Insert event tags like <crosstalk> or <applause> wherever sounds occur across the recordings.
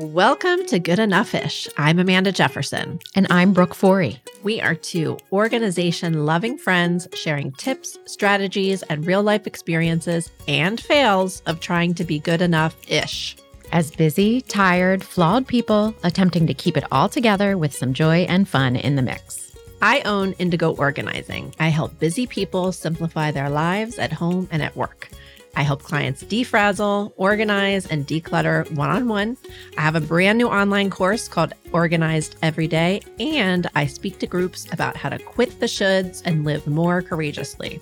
Welcome to Good Enough Ish. I'm Amanda Jefferson. And I'm Brooke Forey. We are two organization loving friends sharing tips, strategies, and real life experiences and fails of trying to be good enough ish. As busy, tired, flawed people attempting to keep it all together with some joy and fun in the mix. I own Indigo Organizing. I help busy people simplify their lives at home and at work. I help clients defrazzle, organize, and declutter one on one. I have a brand new online course called Organized Every Day, and I speak to groups about how to quit the shoulds and live more courageously.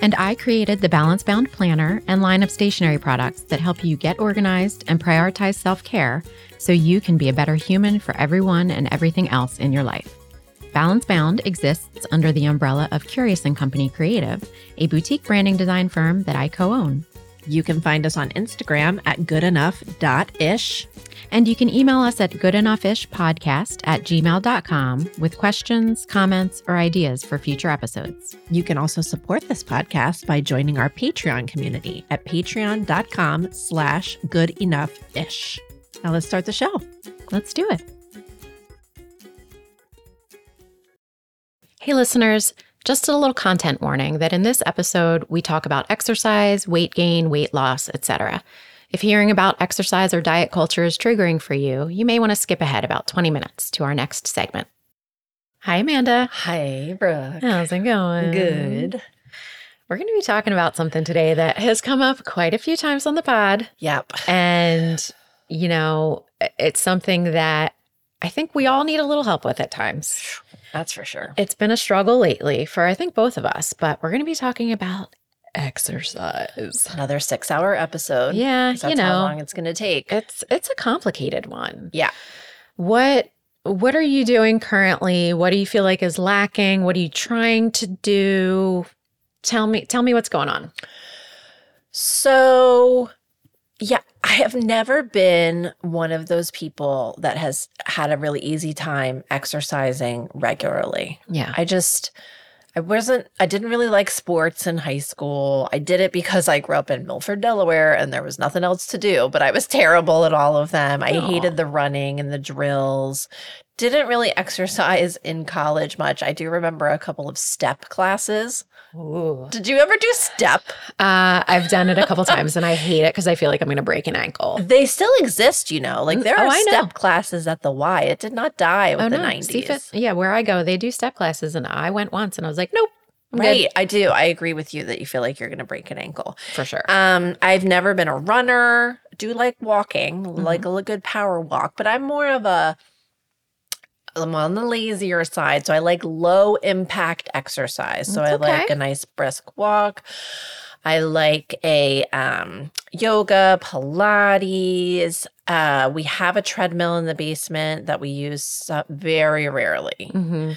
And I created the Balance Bound Planner and line of stationery products that help you get organized and prioritize self care so you can be a better human for everyone and everything else in your life. Balance Bound exists under the umbrella of Curious and Company Creative, a boutique branding design firm that I co own. You can find us on Instagram at goodenoughIsh, And you can email us at goodenoughishpodcast at gmail.com with questions, comments, or ideas for future episodes. You can also support this podcast by joining our Patreon community at patreon.com slash goodenoughish. Now let's start the show. Let's do it. Hey, listeners, just a little content warning that in this episode, we talk about exercise, weight gain, weight loss, etc. If hearing about exercise or diet culture is triggering for you, you may want to skip ahead about 20 minutes to our next segment. Hi, Amanda. Hi, Brooke. How's it going? Good. We're going to be talking about something today that has come up quite a few times on the pod. Yep. And, you know, it's something that I think we all need a little help with at times. That's for sure. It's been a struggle lately for I think both of us, but we're going to be talking about exercise. Another six hour episode. Yeah. That's you know, how long it's going to take. it's it's a complicated one. Yeah. What what are you doing currently? What do you feel like is lacking? What are you trying to do? Tell me tell me what's going on. So, yeah, I have never been one of those people that has had a really easy time exercising regularly. Yeah. I just, I wasn't, I didn't really like sports in high school. I did it because I grew up in Milford, Delaware, and there was nothing else to do, but I was terrible at all of them. I Aw. hated the running and the drills. Didn't really exercise in college much. I do remember a couple of step classes. Ooh. Did you ever do step? Uh, I've done it a couple times and I hate it because I feel like I'm going to break an ankle. They still exist, you know. Like there oh, are I know. step classes at the Y. It did not die with oh the no, 90s. CFIT, yeah, where I go, they do step classes, and I went once, and I was like, nope, I'm good Right. I do. I agree with you that you feel like you're going to break an ankle. for sure. Um, I've never been a runner. Do like walking, like Mm-hmm. a good power walk, but I'm more of a I'm on the lazier side, so I like low impact exercise. So I like a nice brisk walk. I like a um, yoga, Pilates. Uh, we have a treadmill in the basement that we use uh, very rarely. hmm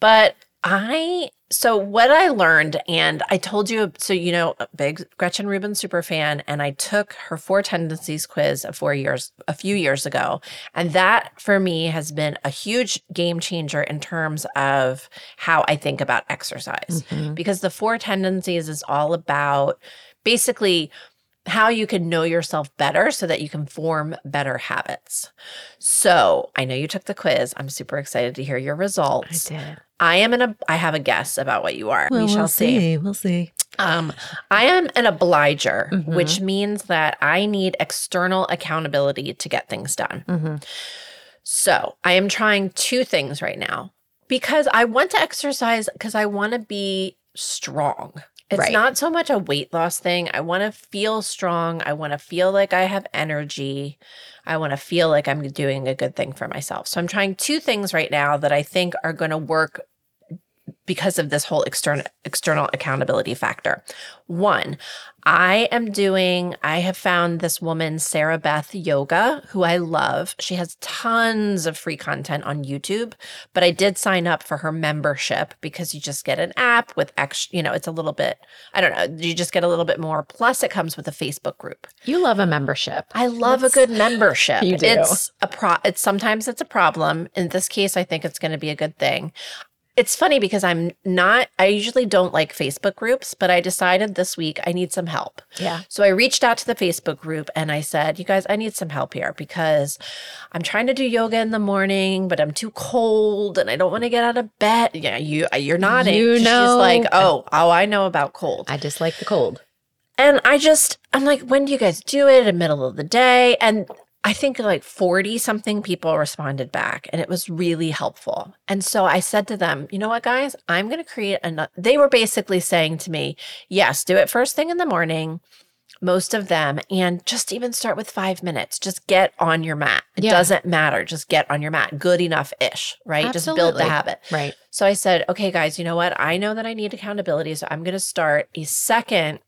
But I so what I learned, and I told you, so you know, a big Gretchen Rubin super fan, and I took her four tendencies quiz a four years, a few years ago, and that for me has been a huge game changer in terms of how I think about exercise, Mhm. because the four tendencies is all about basically how you can know yourself better so that you can form better habits. So I know you took the quiz. I'm super excited to hear your results. I did. I am an a I have a guess about what you are. we shall see. We'll see. Um, I am an obliger, Mhm. which means that I need external accountability to get things done. hmm So I am trying two things right now because I want to exercise because I want to be strong. It's Right. not so much a weight loss thing. I want to feel strong. I want to feel like I have energy. I want to feel like I'm doing a good thing for myself. So I'm trying two things right now that I think are going to work because of this whole external external accountability factor. One, I am doing I have found this woman Sarah Beth Yoga who I love. She has tons of free content on YouTube, but I did sign up for her membership because you just get an app with extra, you know, it's a little bit I don't know, you just get a little bit more plus it comes with a Facebook group. You love a membership. I love That's- a good membership. <laughs> You do. It's a pro it's sometimes it's a problem. In this case, I think it's going to be a good thing. It's funny because I'm not, I usually don't like Facebook groups, but I decided this week I need some help. Yeah. So I reached out to the Facebook group and I said, you guys, I need some help here because I'm trying to do yoga in the morning, but I'm too cold and I don't want to get out of bed. Yeah, you, uh, you're nodding. You She's know. like, oh, oh, I know about cold. I just like the cold. And I just, I'm like, when do you guys do it? In the middle of the day? And I think like 40 something people responded back and it was really helpful. And so I said to them, you know what, guys, I'm going to create another. They were basically saying to me, yes, do it first thing in the morning, most of them, and just even start with five minutes. Just get on your mat. It Yeah. doesn't matter. Just get on your mat. Good enough ish, right? Absolutely. Just build the habit. Right. So I said, okay, guys, you know what? I know that I need accountability. So I'm going to start a second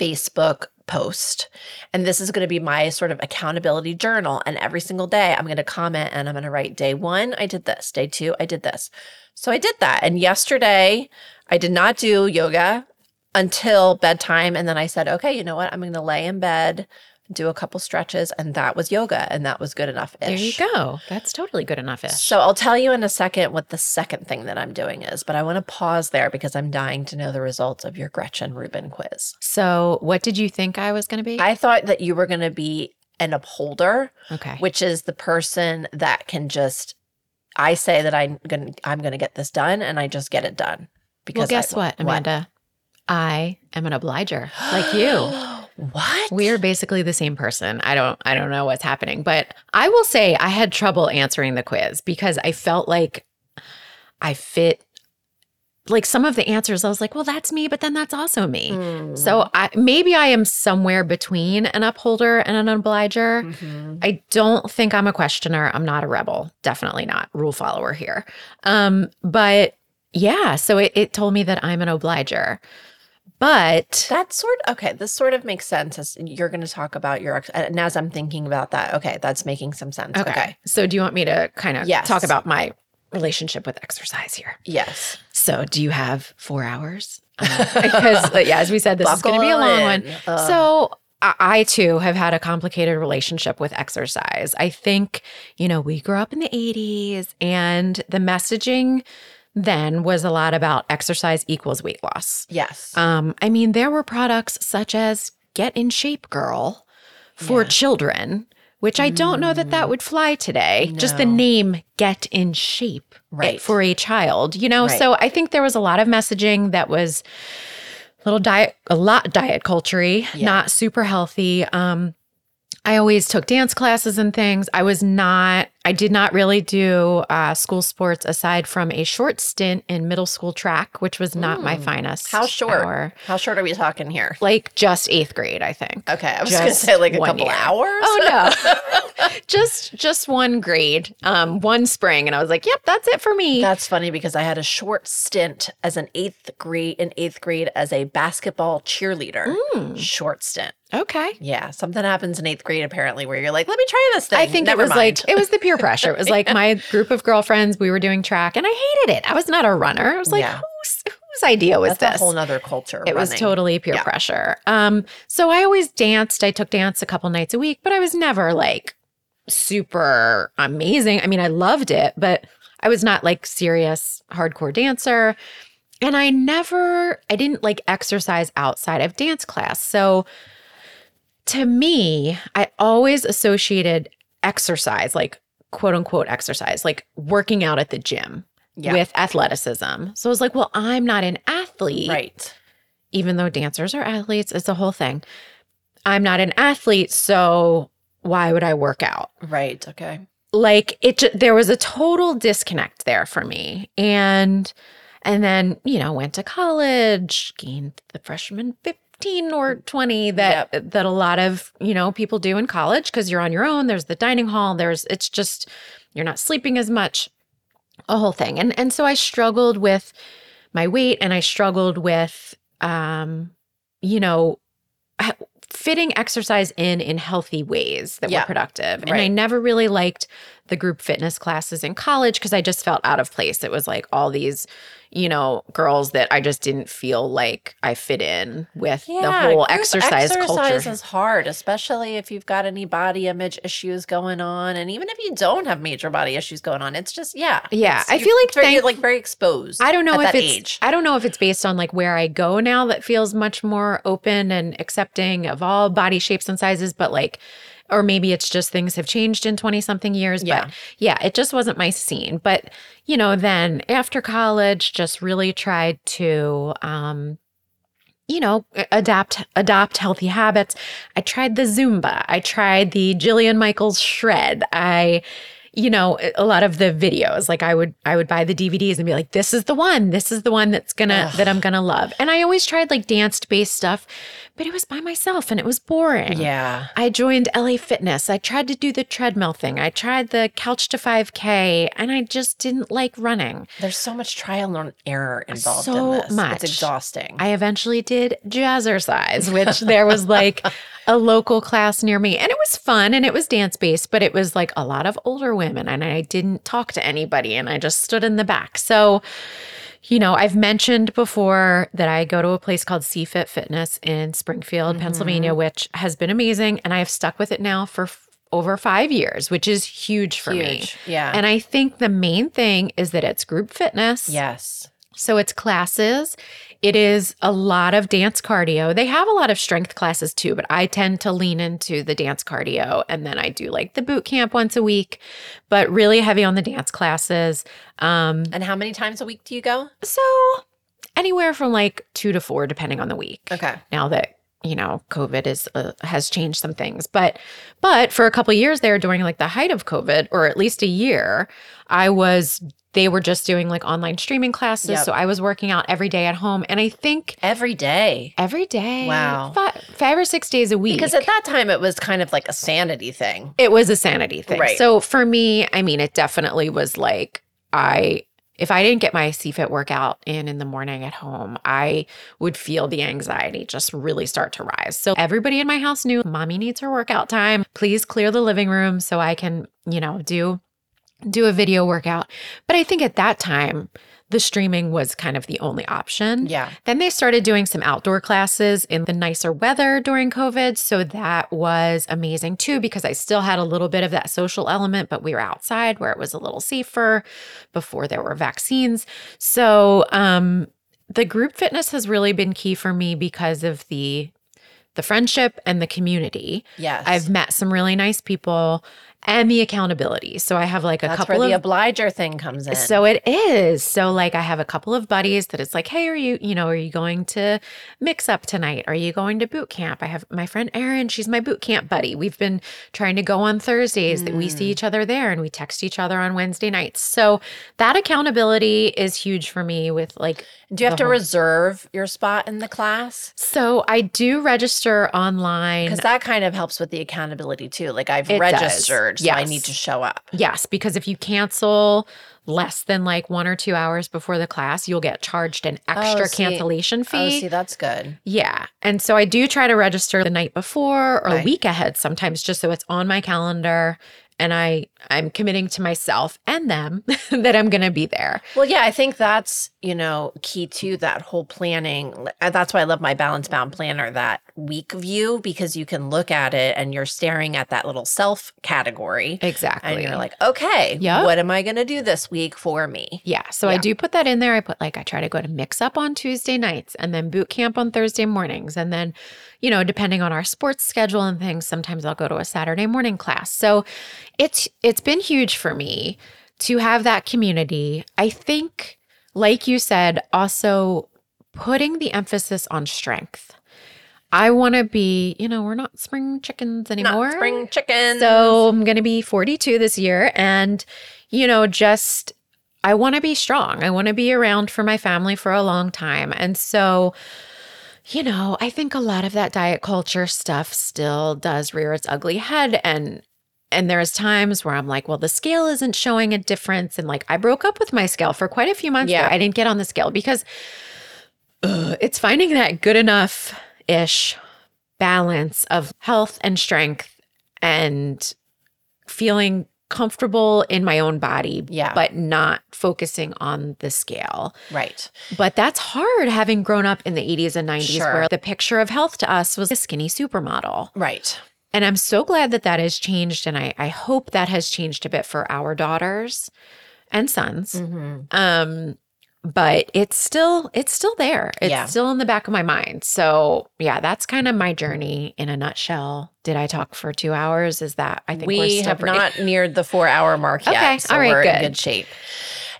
Facebook post. And this is going to be my sort of accountability journal. And every single day, I'm going to comment and I'm going to write day one, I did this. Day two, I did this. So I did that. And yesterday, I did not do yoga until bedtime. And then I said, okay, you know what? I'm going to lay in bed, do a couple stretches. And that was yoga. And that was good enough. There you go. That's totally good enough ish. So I'll tell you in a second what the second thing that I'm doing is, but I want to pause there because I'm dying to know the results of your Gretchen Rubin quiz. So, what did you think I was going to be? I thought that you were going to be an upholder, okay. which is the person that can just I say that I'm going to I'm going to get this done and I just get it done. well, I- guess what, Amanda? I am an obliger, like you. <gasps> <gasps> <gasps> what? We're basically the same person. I don't I don't know what's happening, but I will say I had trouble answering the quiz because I felt like I fit like some of the answers I was like, well that's me, but then that's also me. Mm. So I maybe I am somewhere between an upholder and an obliger. Mhm. I don't think I'm a questioner. I'm not a rebel. Definitely not rule follower here. Um, but yeah, so it, it told me that I'm an obliger. But That sort okay, this sort of makes sense as you're going to talk about your ex- and as I'm thinking about that, okay, that's making some sense. okay. okay. So do you want me to kind of Yes. talk about my relationship with exercise here? Yes. So do you have four hours? Uh, <laughs> because uh, yeah, as we said, this is going to be a long in. one. Ugh. So I too have had a complicated relationship with exercise. I think, you know, we grew up in the 80s and the messaging then was a lot about exercise equals weight loss. yes. Um, I mean, there were products such as Get in Shape Girl for Yeah. children, which I don't know that that would fly today. Just the name Get in Shape Right. for a child, you know? Right. So I think there was a lot of messaging that was a little diet, a lot diet culture Yeah. not super healthy. Um, I always took dance classes and things. I was not, I did not really do uh, school sports aside from a short stint in middle school track, which was not my Mm. finest. How short? hour. How short are we talking here? Like just eighth grade, I think. Okay, I was just going to say like a couple year. hours. Oh no. <laughs> just just one grade, um, one spring. And I was like, yep, that's it for me. That's funny because I had a short stint as an eighth grade in eighth grade as a basketball cheerleader. Mm, Short stint. Okay. Yeah, something happens in eighth grade apparently where you're like, let me try this thing. I think Never it was mind. like it was the peer pressure. It was like my <laughs> group of girlfriends. We were doing track, and I hated it. I was not a runner. I was like, Yeah. whose whose idea was that's this? a whole nother culture. it was totally peer Yeah. pressure. Um, so I always danced. I took dance a couple nights a week, but I was never like super amazing. I mean, I loved it, but I was not like serious hardcore dancer. And I never, I didn't like exercise outside of dance class. So to me, I always associated exercise, like quote unquote exercise, like working out at the gym yeah. with athleticism. So I was like, well, I'm not an athlete right. even though dancers are athletes, it's a whole thing. I'm not an athlete, so why would I work out? Right. Okay. Like it there was a total disconnect there for me. And and then, you know, went to college, gained the freshman 15 or 20 that that a lot of, you know, people do in college because you're on your own, there's the dining hall, there's it's just you're not sleeping as much. A whole thing. And and so I struggled with my weight and I struggled with um you know fitting exercise in in healthy ways that Yeah. were productive. And I never really liked the group fitness classes in college because I just felt out of place. It was like all these, you know, girls that I just didn't feel like I fit in with the whole exercise, exercise culture. is hard, especially if you've got any body image issues going on, and even if you don't have major body issues going on, it's just yeah, Yeah, I feel like very, thank- you're like very exposed. I don't know if it's age. I don't know if it's based on like where I go now that feels much more open and accepting of all body shapes and sizes, but like or maybe it's just things have changed in 20 something years. Yeah. But yeah, it just wasn't my scene. But, you know, then after college, just really tried to um you know, adapt adopt healthy habits. I tried the Zumba. I tried the Jillian Michaels shred. I you know, a lot of the videos, like I would I would buy the DVDs and be like this is the one. This is the one that's to Ugh. that I'm going to love. And I always tried like dance-based stuff, but it was by myself and it was boring. yeah, I joined LA Fitness. I tried to do the treadmill thing. I tried the couch to 5K and I just didn't like running. there's so much trial and error involved So in this. much. It's exhausting. I eventually did jazzercise, which there was like a local class near me. And it was fun and it was dance based, but it was like a lot of older women and I didn't talk to anybody and I just stood in the back. So, you know, I've mentioned before that I go to a place called CFit Fitness in Springfield, mm-hmm. Pennsylvania, which has been amazing. And I have stuck with it now for f- over five years, which is huge for me. Yeah. And I think the main thing is that it's group fitness. yes. So it's classes. It is a lot of dance cardio. They have a lot of strength classes too, but I tend to lean into the dance cardio. And then I do like the boot camp once a week, but really heavy on the dance classes. Um, And how many times a week do you go? so anywhere from like two to four, depending on the week Okay. now that you know covid is uh, has changed some things but but for a couple years there during like the height of covid or at least a year i was they were just doing like online streaming classes Yep. so i was working out every day at home and i think Every day. every day Wow. five, five or six days a week Because at that time it was kind of like a sanity thing. it was a sanity thing. Right. So for me, I mean, it definitely was like I if I didn't get my CFIT workout in in the morning at home, I would feel the anxiety just really start to rise. So everybody in my house knew mommy needs her workout time. Please clear the living room so I can, you know, do do a video workout. But I think at that time, the streaming was kind of the only option. Yeah. Then they started doing some outdoor classes in the nicer weather during COVID. So that was amazing too, because I still had a little bit of that social element, but we were outside where it was a little safer before there were vaccines. So um, the group fitness has really been key for me because of the the friendship and the community. Yes. I've met some really nice people and the accountability. So I have like a That's couple where the of obliger thing comes in. so it is. So like I have a couple of buddies that it's like, hey, are you, you know, are you going to mix up tonight? Are you going to boot camp? I have my friend Erin, she's my boot camp buddy. We've been trying to go on Thursdays that we see Mm. each other there and we text each other on Wednesday nights. So that accountability is huge for me with like do you have to whole- reserve your spot in the class? so I do register online. Because that kind of helps with the accountability too. Like I've It does. Registered, so I need to show up. Yes, because if you cancel less than like one or two hours before the class, you'll get charged an oh, extra Oh, cancellation Oh, fee. see, that's good. Yeah. And so I do try to register the night before or a week ahead sometimes just so it's on my calendar and I I'm committing to myself and them <laughs> that I'm going to be there. Well, yeah, I think that's, you know, key to that whole planning. That's why I love my balance bound planner, that week view, because you can look at it and you're staring at that little self category. Exactly. And you're like, okay, Yep. what am I going to do this week for me? Yeah, so I do put that in there. I put like I try to go to mix up on Tuesday nights and then boot camp on Thursday mornings and then you know, depending on our sports schedule and things, sometimes I'll go to a Saturday morning class. So it's it's been huge for me to have that community. I think like you said, also putting the emphasis on strength. I want to be, you know, we're not spring chickens anymore. Not spring chickens. So I'm going to be 42 this year. And, you know, just, I want to be strong. I want to be around for my family for a long time. And so, you know, I think a lot of that diet culture stuff still does rear its ugly head. And, and there's times where I'm like, well, the scale isn't showing a difference. And like, I broke up with my scale for quite a few months. Yeah. there. I didn't get on the scale because it's finding that good enough ish balance of health and strength and feeling comfortable in my own body, Yeah. but not focusing on the scale. Right. But that's hard having grown up in the 80s and 90s Sure. where the picture of health to us was a skinny supermodel. Right. And I'm so glad that that has changed. And I, I hope that has changed a bit for our daughters and sons. Mm-hmm. Um, but it's still it's still there. It's Yeah. still in the back of my mind. So yeah, that's kind of my journey in a nutshell. Did I talk for two hours? Is that I think we're still have pretty- not <laughs> neared the four hour mark yet. Okay, So all right, we're in good. good shape.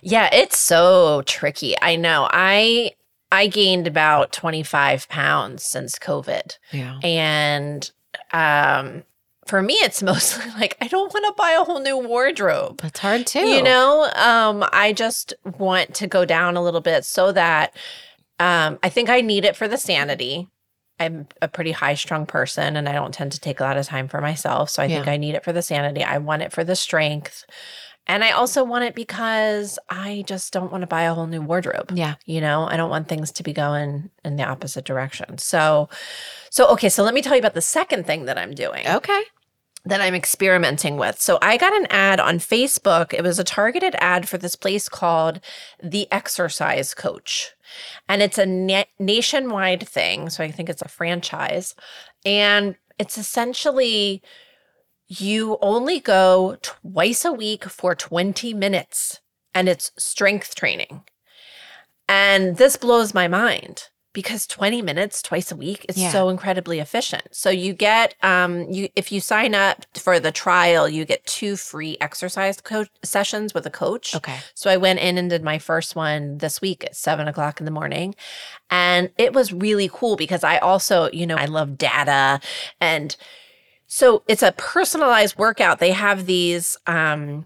Yeah, it's so tricky. I know. I I gained about 25 pounds since COVID. Yeah. And um for me it's mostly <laughs> like I don't want to buy a whole new wardrobe. That's hard too. You know, um, I just want to go down a little bit so that um, I think I need it for the sanity. I'm a pretty high strung person and I don't tend to take a lot of time for myself. So I think I need it for the sanity. I want it for the strength. And I also want it because I just don't want to buy a whole new wardrobe. Yeah. You know, I don't want things to be going in the opposite direction. So, so okay, so let me tell you about the second thing that I'm doing Okay. That I'm experimenting with. So I got an ad on Facebook. It was a targeted ad for this place called The Exercise Coach. And it's a na- nationwide thing. So I think it's a franchise. And it's essentially you only go twice a week for 20 minutes, and it's strength training. And this blows my mind because 20 minutes twice a week is Yeah. so incredibly efficient. So you get um you if you sign up for the trial, you get two free exercise coach sessions with a coach. Okay. So I went in and did my first one this week at seven o'clock in the morning. And it was really cool because I also, you know, I love data. And so it's a personalized workout. They have these um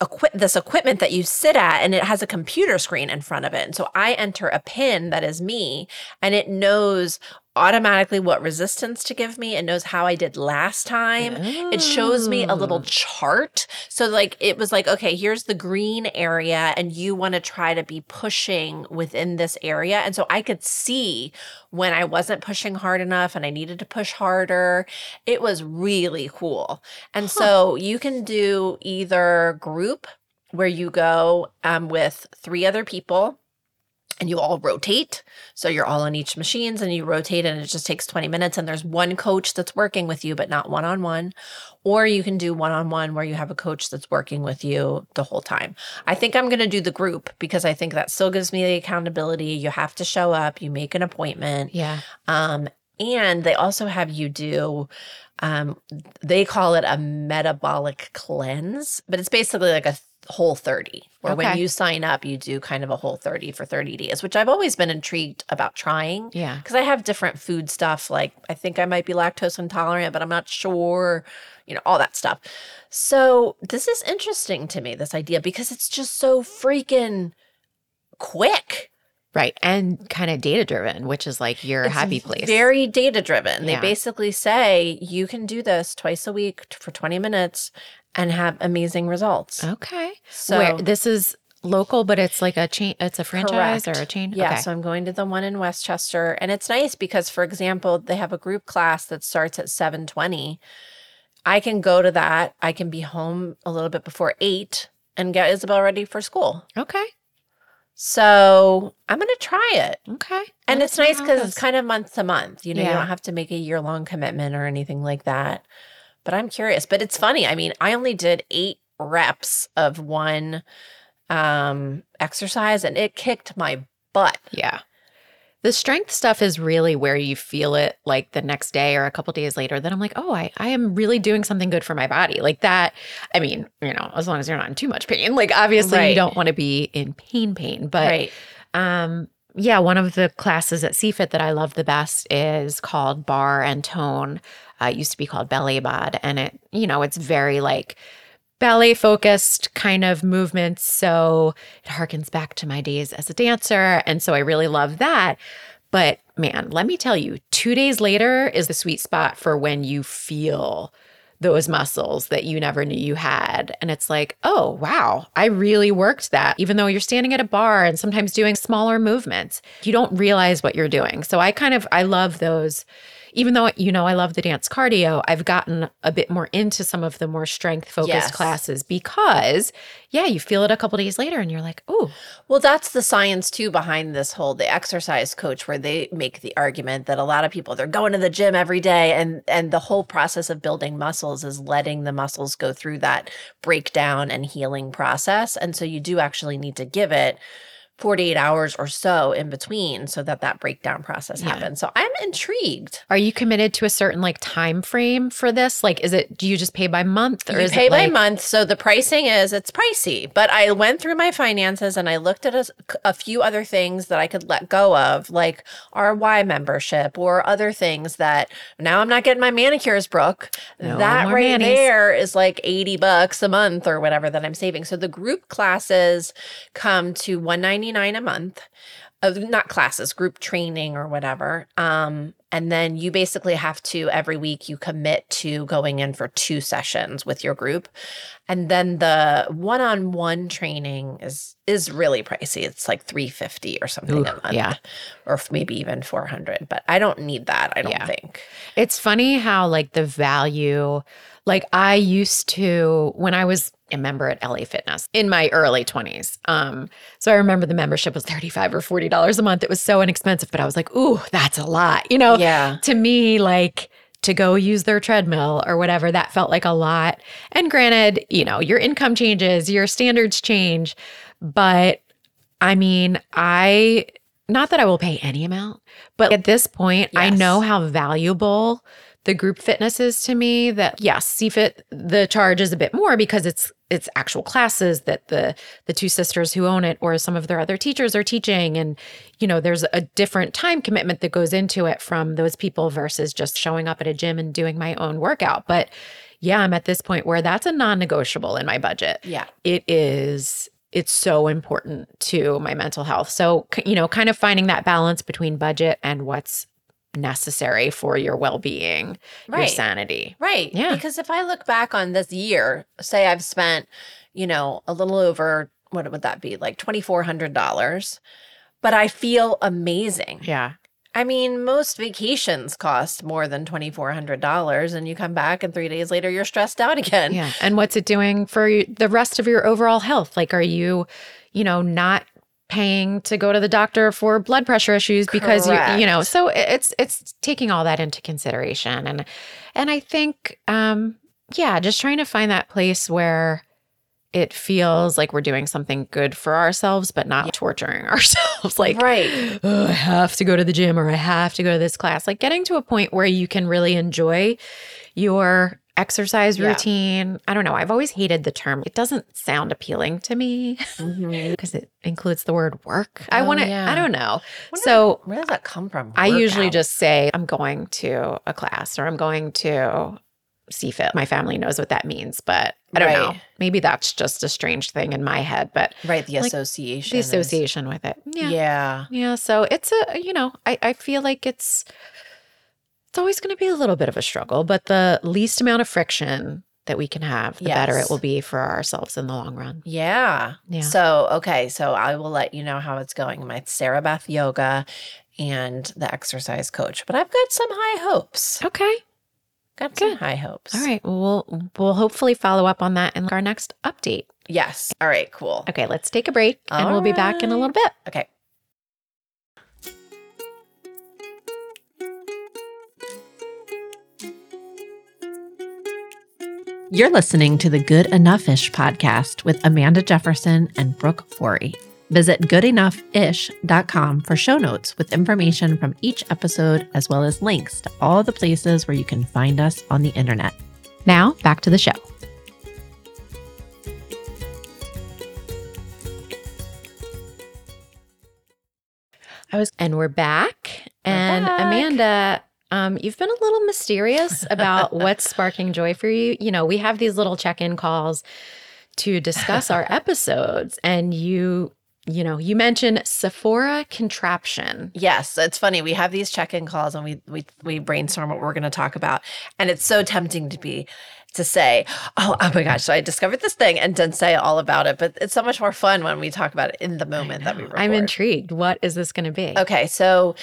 equip this equipment that you sit at and it has a computer screen in front of it. And so I enter a pin that is me and it knows automatically what resistance to give me. It knows how I did last time. It shows me a little Oh. chart. So like it was like, okay, here's the green area and you want to try to be pushing within this area. And so I could see when I wasn't pushing hard enough and I needed to push harder. It was really cool. And so you can do either group where you go um, with three other people and you all rotate. So you're all on each machines and you rotate and it just takes 20 minutes and there's one coach that's working with you but not one on one. Or you can do one on one where you have a coach that's working with you the whole time. I think I'm going to do the group because I think that still gives me the accountability. You have to show up, you make an appointment. Yeah. Um, and they also have you do, um, they call it a metabolic cleanse, but it's basically like a whole 30, where when you sign up, you do kind of a whole 30 for 30 days, which I've always been intrigued about trying Yeah. because I have different food stuff. Like I think I might be lactose intolerant, but I'm not sure, you know, all that stuff. So this is interesting to me, this idea, because it's just so freaking quick. Right. And kind of data driven, which is like your It's happy place. Very data driven. They basically say you can do this twice a week for 20 minutes and have amazing results. okay. So Where this is local, but it's like a chain, it's a franchise Correct. or a chain. Yeah, Okay. so I'm going to the one in West Chester and it's nice because for example, they have a group class that starts at 7:20. I can go to that. I can be home a little bit before 8 and get Isabel ready for school. okay. So, I'm going to try it. Okay. And Let it's nice because it's kind of month to month. You know, you don't have to make a year long commitment or anything like that. But I'm curious. But it's funny. I mean, I only did eight reps of one um exercise and it kicked my butt. Yeah. The strength stuff is really where you feel it like the next day or a couple days later. Then I'm like, oh, I, I am really doing something good for my body. Like that. I mean, you know, as long as you're not in too much pain. Like obviously Right. you don't want to be in pain, pain. But right. um, yeah, one of the classes at CFIT that I love the best is called Barre and Tone. Uh, it used to be called Ballet Bod, and it, you know, it's very like ballet focused kind of movements. So it harkens back to my days as a dancer, and so I really love that. But man, let me tell you, two days later is the sweet spot for when you feel those muscles that you never knew you had. And it's like, oh, wow, I really worked that. Even though you're standing at a barre and sometimes doing smaller movements, you don't realize what you're doing. So I kind of, I love those even though you know I love the dance cardio, I've gotten a bit more into some of the more strength focused Yes. classes because yeah, you feel it a couple days later and you're like, "Oh, Well, that's the science too behind this whole the exercise coach where they make the argument that a lot of people they're going to the gym every day and and the whole process of building muscles is letting the muscles go through that breakdown and healing process. And so you do actually need to give it 48 hours or so in between so that that breakdown process Yeah. happens. So I'm intrigued. Are you committed to a certain like time frame for this? Like, is it do you just pay by month or you pay by like, month so the pricing is it's pricey but i went through my finances and i looked at a few other things that i could let go of like our y membership or other things that now i'm not getting my manicures brooke No that right manis. there is like 80 bucks a month or whatever that i'm saving so the group classes come to 199 a month of not classes, group training or whatever. Um, and then you basically have to every week you commit to going in for two sessions with your group. And then the one-on-one training is is really pricey. It's like 350 or something Ooh, a month. yeah. Or maybe even 400, but I don't need that, I don't Yeah. think. It's funny how like the value, like I used to when I was a member at LA Fitness in my early 20s. Um, so I remember the membership was 35 or 40 dollars a month. It was so inexpensive, but I was like, ooh, that's a lot. You know, Yeah. to me, like to go use their treadmill or whatever, that felt like a lot. And granted, you know, your income changes, your standards change, but I mean, I not that I will pay any amount, but at this point, I know how valuable the group fitness is to me that yes, CFIT the charge is a bit more because it's it's actual classes that the the two sisters who own it or some of their other teachers are teaching. And you know there's a different time commitment that goes into it from those people versus just showing up at a gym and doing my own workout. But yeah I'm at this point where that's a non-negotiable in my budget. Yeah. it is it's so important to my mental health. So you know kind of finding that balance between budget and what's necessary for your well-being your sanity Right. Yeah. Because if I look back on this year, say I've spent, you know, a little over what would that be? Like $2,400, but I feel amazing. yeah I mean, most vacations cost more than $2,400 and you come back and three days later you're stressed out again. Yeah. And what's it doing for the rest of your overall health? Like, are you, you know, not paying to go to the doctor for blood pressure issues because you, you know, so it's, it's taking all that into consideration. And, and I think, um, yeah, just trying to find that place where it feels like we're doing something good for ourselves, but not torturing <laughs> ourselves. like, right. oh, I have to go to the gym or I have to go to this class. Like getting to a point where you can really enjoy your exercise Yeah. routine. I don't know. I've always hated the term. It doesn't sound appealing to me mm-hmm. <laughs> because it includes the word work. I Oh, want to, yeah. I don't know. Wonder So Where does that come from? I usually just say, I'm going to a class or I'm going to CFIT. My family knows what that means, but I don't know. Maybe that's just a strange thing in my head, but right the like, association. the is- association with it. Yeah. Yeah. Yeah, so it's a you know, I I feel like it's it's always going to be a little bit of a struggle, but the least amount of friction that we can have, the better it will be for ourselves in the long run. Yeah. Yeah. So, okay. So I will let you know how it's going. My Sarah Beth yoga and the exercise coach, but I've got some high hopes. Okay. Got some high hopes. All right. Well, we'll we'll hopefully follow up on that in our next update. Yes. All right. Cool. Okay, let's take a break and we'll be back in a little bit. Okay. You're listening to the Good Enough Ish podcast with Amanda Jefferson and Brooke Forey. Visit goodenoughIsh.com for show notes with information from each episode, as well as links to all the places where you can find us on the internet. Now, back to the show. I was and we're back. and back. Amanda, um, you've been a little mysterious <laughs> about what's sparking joy for you. You know, we have these little check-in calls to discuss our <laughs> episodes, and you, you know, you mentioned Sephora contraption. Yes, it's funny. We have these check-in calls and we we we brainstorm what we're going to talk about, and it's so tempting to be to say, oh, oh my gosh, so I discovered this thing and then say all about it. But it's so much more fun when we talk about it in the moment that we record. I'm intrigued. What is this going to be? Okay, so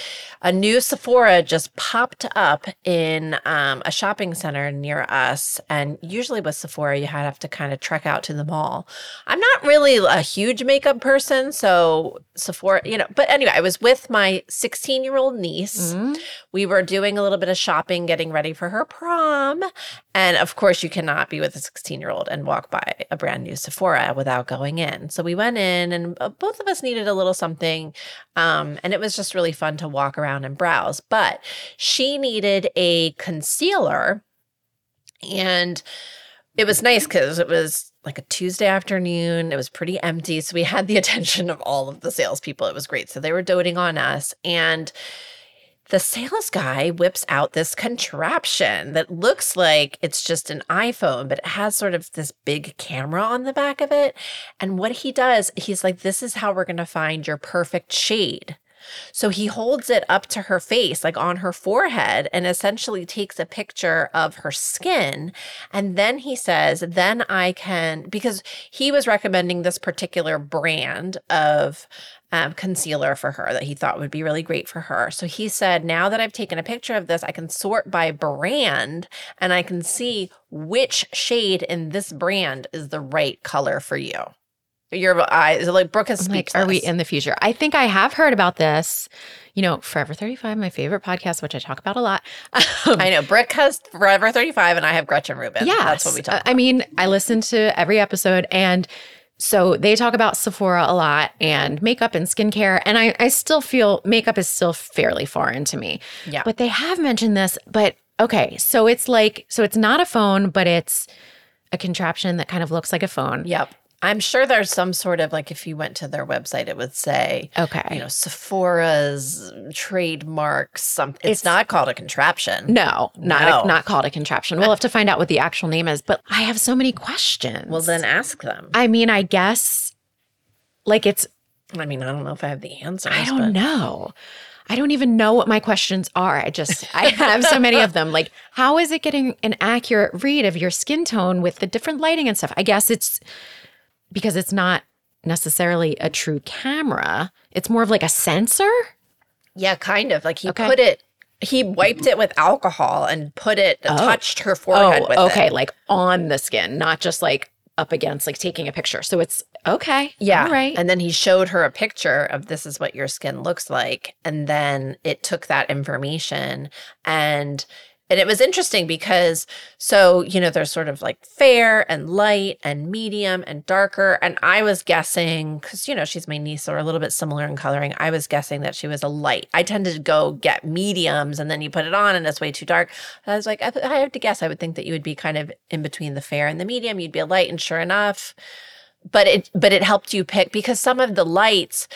a new Sephora just popped up in um, a shopping center near us. And usually with Sephora, you have to kind of trek out to the mall. I'm not really a huge makeup person. So Sephora, you know, but anyway, I was with my 16 year old niece. Mm. We were doing a little bit of shopping, getting ready for her prom. And of course, you cannot be with a 16 year old and walk by a brand new Sephora without going in. So we went in, and uh, both of us needed a little something. Um, and it was just really fun to walk around and browse. But she needed a concealer. And it was nice because it was like a Tuesday afternoon. It was pretty empty. So we had the <laughs> attention of all of the salespeople. It was great. So they were doting on us. And the sales guy whips out this contraption that looks like it's just an iPhone, but it has sort of this big camera on the back of it. And what he does, he's like, This is how we're going to find your perfect shade. So he holds it up to her face, like on her forehead, and essentially takes a picture of her skin. And then he says, Then I can, because he was recommending this particular brand of um, concealer for her that he thought would be really great for her. So he said, Now that I've taken a picture of this, I can sort by brand and I can see which shade in this brand is the right color for you. Your eyes, like Brooke has like, speaks. are we in the future? I think I have heard about this. You know, Forever 35, my favorite podcast, which I talk about a lot. Um, <laughs> I know Brooke has Forever 35 and I have Gretchen Rubin. Yeah, That's what we talk about. I mean, I listen to every episode and so they talk about Sephora a lot and makeup and skincare. And I, I still feel makeup is still fairly foreign to me. Yeah. But they have mentioned this. But okay, so it's like, so it's not a phone, but it's a contraption that kind of looks like a phone. Yep. I'm sure there's some sort of like if you went to their website, it would say, Okay. you know, Sephora's trademark. Something. it's, It's- not called a contraption. no, not No. A, not called a contraption. We'll have to find out what the actual name is. But I have so many questions. Well, then ask them. I mean, I guess like it's I mean, I don't know if I have the answers. I don't but know. I don't even know what my questions are. I just I have so many of them. Like, how is it getting an accurate read of your skin tone with the different lighting and stuff? I guess it's because it's not necessarily a true camera. It's more of like a sensor. Yeah, kind of. Like he Okay. put it. He wiped it with alcohol and put it, Oh. touched her forehead oh, with okay, it. like on the skin, not just like up against like taking a picture. So it's okay. Yeah. All right. And then he showed her a picture of this is what your skin looks like. And then it took that information and and it was interesting because so, you know, there's sort of like fair and light and medium and darker. And I was guessing, because you know, she's my niece, so we're a little bit similar in coloring. I was guessing that she was a light. I tended to go get mediums and then you put it on and it's way too dark. I was like, I, I have to guess, I would think that you would be kind of in between the fair and the medium. You'd be a light, and sure enough, but it but it helped you pick because some of the lights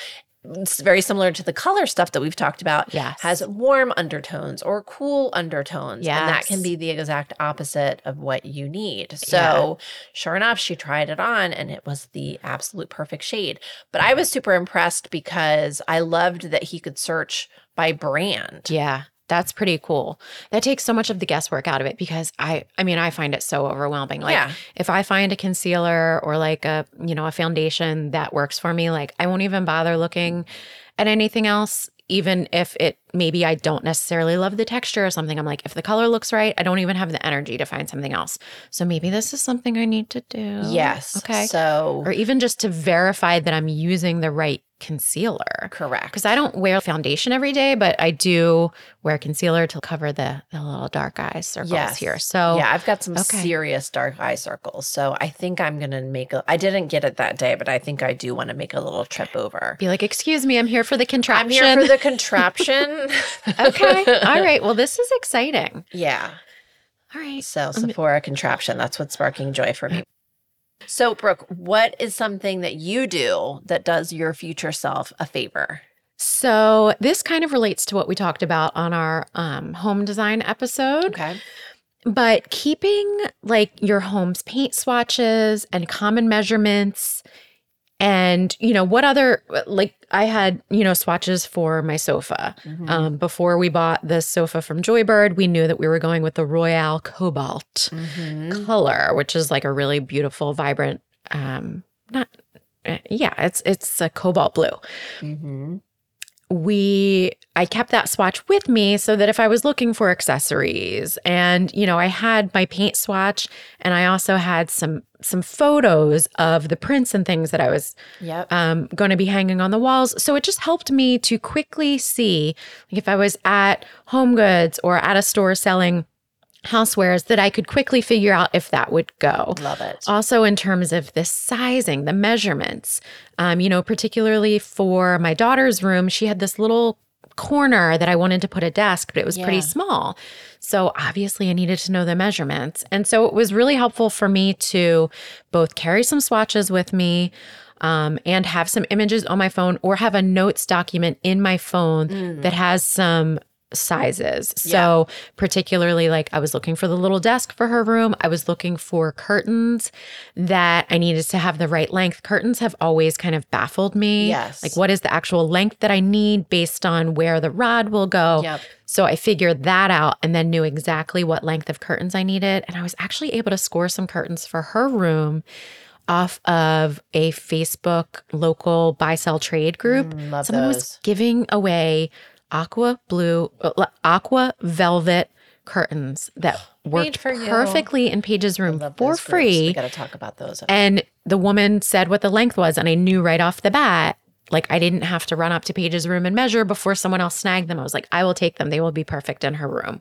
it's very similar to the color stuff that we've talked about. Yes. has warm undertones or cool undertones and that can be the exact opposite of what you need. So sure enough she tried it on and it was the absolute perfect shade. But i was super impressed because i loved that he could search by brand. Yeah, that's pretty cool. That takes so much of the guesswork out of it because I I mean, I find it so overwhelming. Like yeah if I find a concealer or like a, you know, a foundation that works for me, like I won't even bother looking at anything else even if it maybe I don't necessarily love the texture or something. I'm like if the color looks right, I don't even have the energy to find something else. So maybe this is something I need to do. yes Okay. so Or even just to verify that I'm using the right concealer correct because I don't wear foundation every day, but I do wear concealer to cover the, the little dark eye circles Yes. here. So yeah, I've got some okay. serious dark eye circles. So I think I'm going to make a, I didn't get it that day, but I think I do want to make a little trip over. be like, excuse me, I'm here for the contraption. I'm here for the <laughs> contraption. <laughs> okay. All right. Well, this is exciting. Yeah. All right. So um, Sephora contraption, that's what's sparking joy for me. So, Brooke, what is something that you do that does your future self a favor? So this kind of relates to what we talked about on our um, home design episode. Okay. But keeping like your home's paint swatches and common measurements And, you know, what other, like, I had, you know, swatches for my sofa. Mhm. Um, before we bought this sofa from Joybird, we knew that we were going with the Royale Cobalt Mhm. color, which is like a really beautiful, vibrant, um, not, uh, yeah, it's it's a cobalt blue. Mhm. We, I kept that swatch with me so that if I was looking for accessories, and you know, I had my paint swatch, and I also had some some photos of the prints and things that I was Yep. um, going to be hanging on the walls. So it just helped me to quickly see like if I was at Home Goods or at a store selling housewares that I could quickly figure out if that would go. Love it. Also, in terms of the sizing, the measurements, um, you know, particularly for my daughter's room, she had this little corner that I wanted to put a desk, but it was Yeah. pretty small. So obviously, I needed to know the measurements. And so it was really helpful for me to both carry some swatches with me. Um, and have some images on my phone or have a notes document in my phone Mm. that has some sizes. So, particularly like I was looking for the little desk for her room. I was looking for curtains that I needed to have the right length. Curtains have always kind of baffled me. Yes. Like, what is the actual length that I need based on where the rod will go? Yep. So, I figured that out and then knew exactly what length of curtains I needed. And I was actually able to score some curtains for her room off of a Facebook local buy sell trade group. Mm, love Someone was giving away aqua blue, uh, aqua velvet curtains that worked for you. perfectly in Paige's room for free. We got to talk about those. And the woman said what the length was, and I knew right off the bat. Like I didn't have to run up to Paige's room and measure before someone else snagged them. I was like, I will take them. They will be perfect in her room.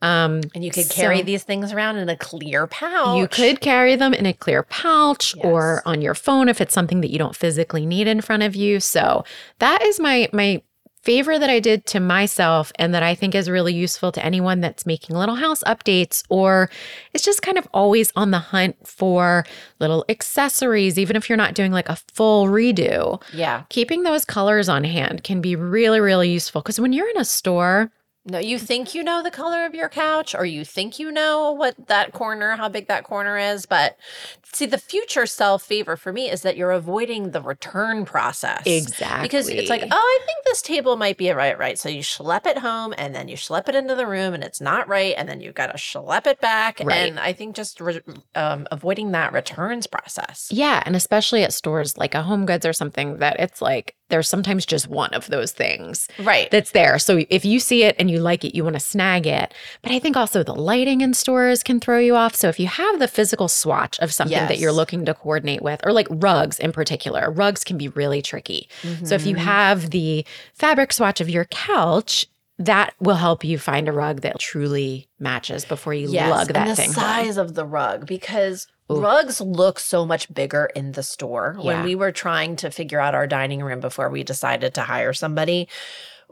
Um, and you could carry these things around in a clear pouch. you could carry them in a clear pouch Yes. or on your phone if it's something that you don't physically need in front of you. So that is my my favor that I did to myself and that I think is really useful to anyone that's making little house updates or is just kind of always on the hunt for little accessories even if you're not doing like a full redo. Yeah. Keeping those colors on hand can be really really useful cuz when you're in a store No, you think you know the color of your couch, or you think you know what that corner, how big that corner is. But see, the future self favor for me is that you're avoiding the return process. exactly Because it's like, oh, I think this table might be right, right. So you schlep it home and then you schlep it into the room and it's not right. And then you've got to schlep it back. Right. And I think just re- um, avoiding that returns process. Yeah, and especially at stores like a Home Goods or something that it's like there's sometimes just one of those things Right. that's there. So if you see it and you like it, you want to snag it. But I think also the lighting in stores can throw you off. So if you have the physical swatch of something that you're looking to coordinate with, or like rugs in particular, rugs can be really tricky. So if you Mhm. have the fabric swatch of your couch, that will help you find a rug that truly matches before you lug that and the thing. home. size of the rug because Ooh. rugs look so much bigger in the store. Yeah. When we were trying to figure out our dining room before we decided to hire somebody,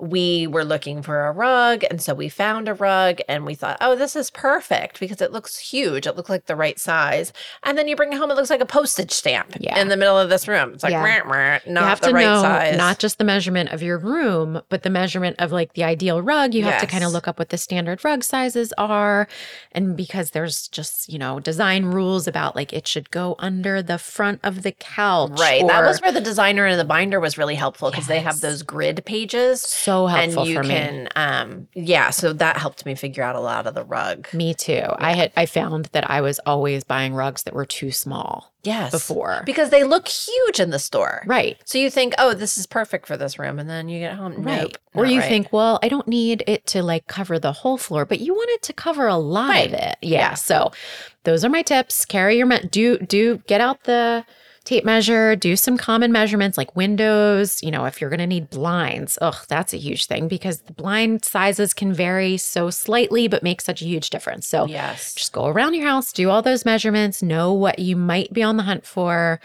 we were looking for a rug and so we found a rug and we thought oh this is perfect because it looks huge it looked like the right size and then you bring it home it looks like a postage stamp Yeah. in the middle of this room it's like Yeah. "Meh, meh," not you have the to right know size not just the measurement of your room, but the measurement of like the ideal rug. You have to kind of look up what the standard rug sizes are. And because there's just, you know, design rules about like it should go under the front of the couch. right that was where the designer and the binder was really helpful because they have those grid pages so helpful and you for me. can um yeah so that helped me figure out a lot of the rug Me too. I had I found that I was always buying rugs that were too small yes before. because they look huge in the store Right. so you think oh this is perfect for this room and then you get home Right. nope, or you right. think, well, I don't need it to like cover the whole floor, but you want it to cover a lot Right. of it. Yeah. Yeah. So those are my tips. Carry your me- do do get out the tape measure, do some common measurements like windows, you know, if you're going to need blinds. Ugh, that's a huge thing because the blind sizes can vary so slightly but make such a huge difference. So yes just go around your house, do all those measurements, know what you might be on the hunt for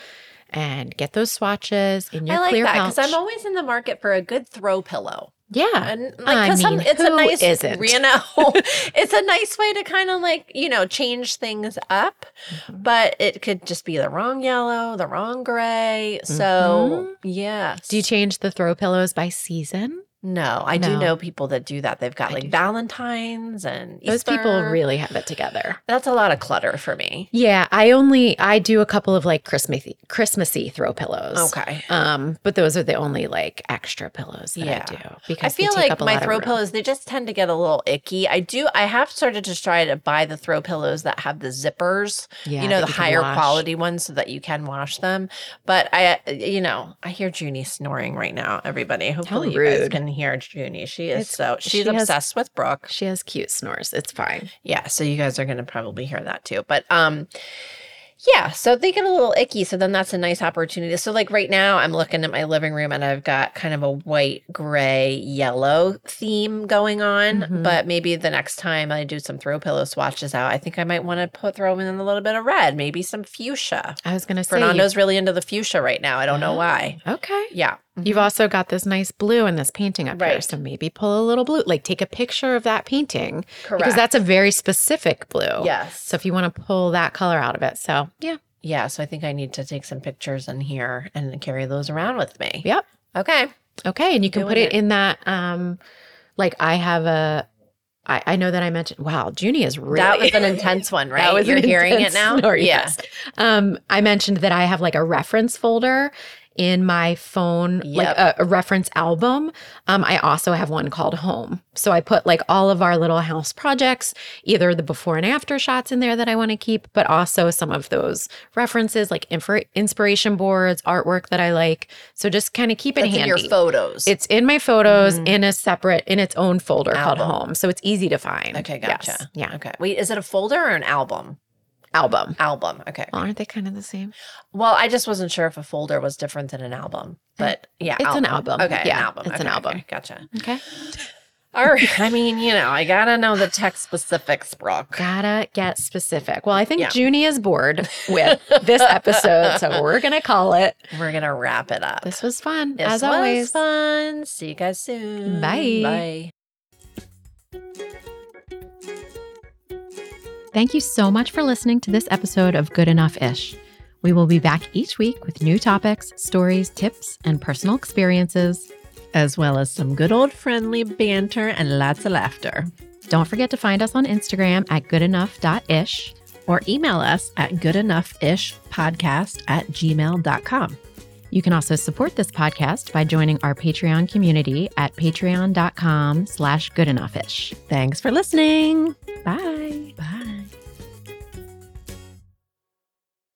and get those swatches in your. I like that because I'm always in the market for a good throw pillow. Yeah. And like, I 'cause mean, it's a nice, isn't? you know, <laughs> it's a nice way to kind of like, you know, change things up, Mm-hmm. but it could just be the wrong yellow, the wrong gray. So. Mm-hmm. Do you change the throw pillows by season? No, I do know people that do that. They've got I like do. Valentine's and Those people really have it together. That's a lot of clutter for me. Yeah, I only I do a couple of like Christmassy Christmassy throw pillows. Okay. Um, but those are the only like extra pillows that Yeah. I do I because they feel like my throw pillows, they just tend to get a little icky. I do, I have started to try to buy the throw pillows that have the zippers, Yeah, you know, the can higher quality ones so that you can wash them. But I, you know, I hear Junie snoring right now, everybody. Hopefully you guys can hear Junie. She is It's- so, she's she has- obsessed with Brooke. She has cute snores. It's fine. Yeah, so you guys are going to probably hear that too. But um yeah, so they get a little icky. So then that's a nice opportunity. So like right now I'm looking at my living room and I've got kind of a white, gray, yellow theme going on, Mhm. but maybe the next time I do some throw pillow swatches out, I think I might want to put throw in a little bit of red, maybe some fuchsia. I was gonna say. Fernando's really into the fuchsia right now. I don't know why. okay. Yeah. You've also got this nice blue in this painting up here. So maybe pull a little blue, like take a picture of that painting Correct. because that's a very specific blue. Yes. So if you want to pull that color out of it. So yeah. yeah, so I think I need to take some pictures in here and carry those around with me. Yep. Okay. Okay. And you can Doing put it, it. in that um like I have a I, I know that I mentioned wow, Junie is really That was an <laughs> intense one, right? That was You're hearing it now? snore, yeah. yes. Um, I mentioned that I have like a reference folder in my phone, like a, a reference album. Um, I also have one called Home. So I put like all of our little house projects, either the before and after shots in there that I want to keep, but also some of those references like info- inspiration boards, artwork that I like. So just kind of keep it That's in handy. your photos. It's in my photos Mhm. in a separate, in its own folder called. Home. So it's easy to find. okay, Yes. gotcha. Yeah. Okay. Wait, is it a folder or an album? Album. Album. Okay. Well, aren't they kind of the same? Well, I just wasn't sure if a folder was different than an album, eh, but yeah, It's an album. Okay, Yeah, an album. it's an album. okay, gotcha. Okay. <laughs> All right. I mean, you know, I gotta know the text specifics, Brooke. Gotta get specific. Well, I think Yeah. Junie is bored with <laughs> this episode, so we're gonna call it. We're gonna wrap it up. This was fun, This as was always. fun. See you guys soon. Bye. Bye. Thank you so much for listening to this episode of Good Enough Ish. We will be back each week with new topics, stories, tips, and personal experiences. as well as some good old friendly banter and lots of laughter. Don't forget to find us on Instagram at goodenough.ish. Or email us at goodenoughishpodcast at gmail.com. You can also support this podcast by joining our Patreon community at patreon.com slash goodenoughish. Thanks for listening. Bye. Bye.